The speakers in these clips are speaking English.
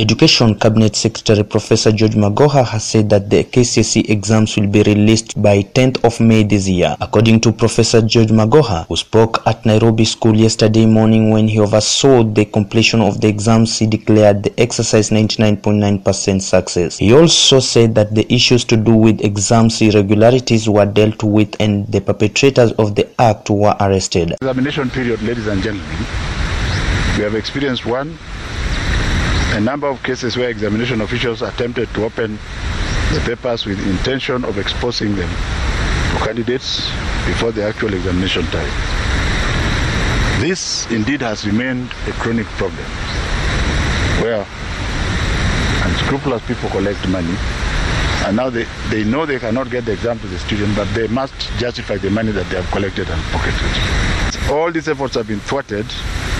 Education Cabinet Secretary Professor George Magoha has said that the KCSE exams will be released by 10th of May this year. According to Professor George Magoha, who spoke at Nairobi School yesterday morning when he oversaw the completion of the exams, he declared the exercise 99.9% success. He also said that the issues to do with exams irregularities were dealt with and the perpetrators of the act were arrested. Examination period, ladies and gentlemen, we have experienced one a number of cases where examination officials attempted to open the papers with intention of exposing them to candidates before the actual examination time. This indeed has remained a chronic problem where unscrupulous people collect money and now they, they know they cannot get the exam to the student but they must justify the money that they have collected and pocketed. All these efforts have been thwarted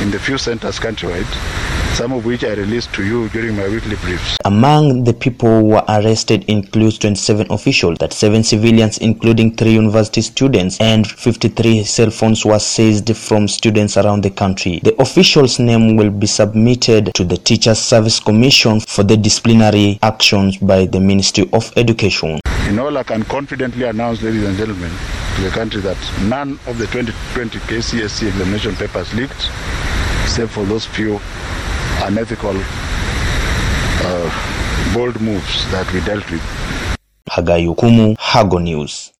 in the few centers countrywide some of which I released to you during my weekly briefs. Among the people who were arrested includes 27 officials, that 7 civilians including 3 university students and 53 cell phones were seized from students around the country. The officials' name will be submitted to the Teachers Service Commission for the disciplinary actions by the Ministry of Education. In all, I can confidently announce, ladies and gentlemen, to the country that none of the 2020 KCSE examination papers leaked, except for those few unethical uh, bold moves that we dealt with. Hagai Hukumu, Hago News.